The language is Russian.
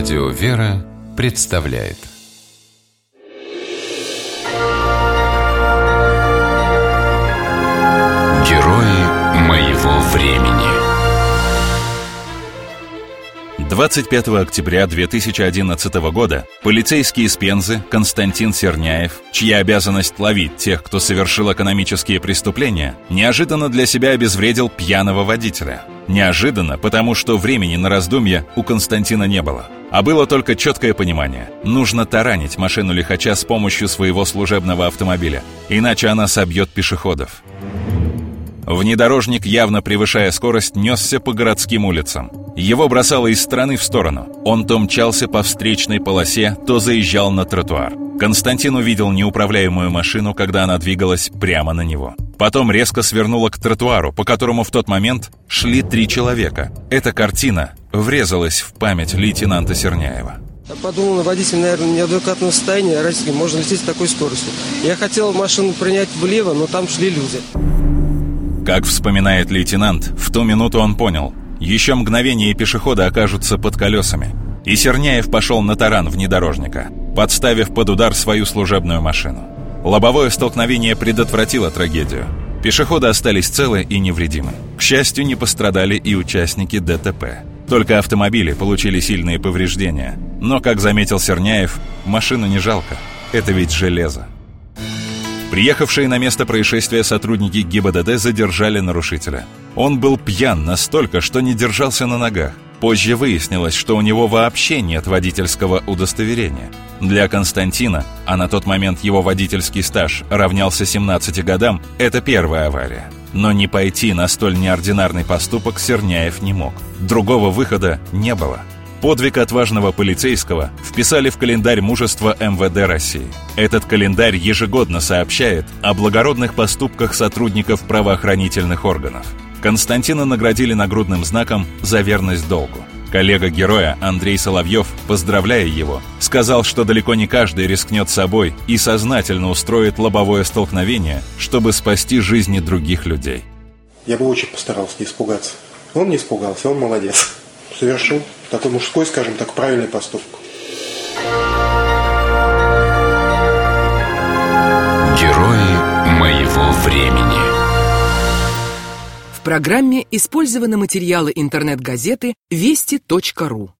Радио «Вера» представляет Герои моего времени 25 октября 2011 года полицейский из Пензы Константин Серняев, чья обязанность ловить тех, кто совершил экономические преступления, неожиданно для себя обезвредил пьяного водителя. Неожиданно, потому что времени на раздумья у Константина не было. А было только четкое понимание. Нужно таранить машину лихача с помощью своего служебного автомобиля, иначе она собьет пешеходов. Внедорожник, явно превышая скорость, несся по городским улицам. Его бросало из стороны в сторону. Он то мчался по встречной полосе, то заезжал на тротуар. Константин увидел неуправляемую машину, когда она двигалась прямо на него. Потом резко свернула к тротуару, по которому в тот момент шли три человека. Эта картина врезалась в память лейтенанта Серняева. Я подумал, водитель, наверное, состоянии, а раз можно лететь с такой скоростью. Я хотел машину принять влево, но там шли люди. Как вспоминает лейтенант, в ту минуту он понял, еще мгновение пешехода окажутся под колесами. И Серняев пошел на таран внедорожника, подставив под удар свою служебную машину. Лобовое столкновение предотвратило трагедию. Пешеходы остались целы и невредимы. К счастью, не пострадали и участники ДТП. Только автомобили получили сильные повреждения. Но, как заметил Серняев, машину не жалко. Это ведь железо. Приехавшие на место происшествия сотрудники ГИБДД задержали нарушителя. Он был пьян настолько, что не держался на ногах. Позже выяснилось, что у него вообще нет водительского удостоверения. Для Константина, а на тот момент его водительский стаж равнялся 17 годам, это первая авария. Но не пойти на столь неординарный поступок Серняев не мог. Другого выхода не было. Подвиг отважного полицейского вписали в календарь мужества МВД России. Этот календарь ежегодно сообщает о благородных поступках сотрудников правоохранительных органов. Константина наградили нагрудным знаком за верность долгу. Коллега героя Андрей Соловьев, поздравляя его, сказал, что далеко не каждый рискнет собой и сознательно устроит лобовое столкновение, чтобы спасти жизни других людей. Я бы очень постарался не испугаться. Он не испугался, он молодец. Совершил такой мужской, скажем так, правильный поступок. Программе использованы материалы интернет-газеты вести.ру.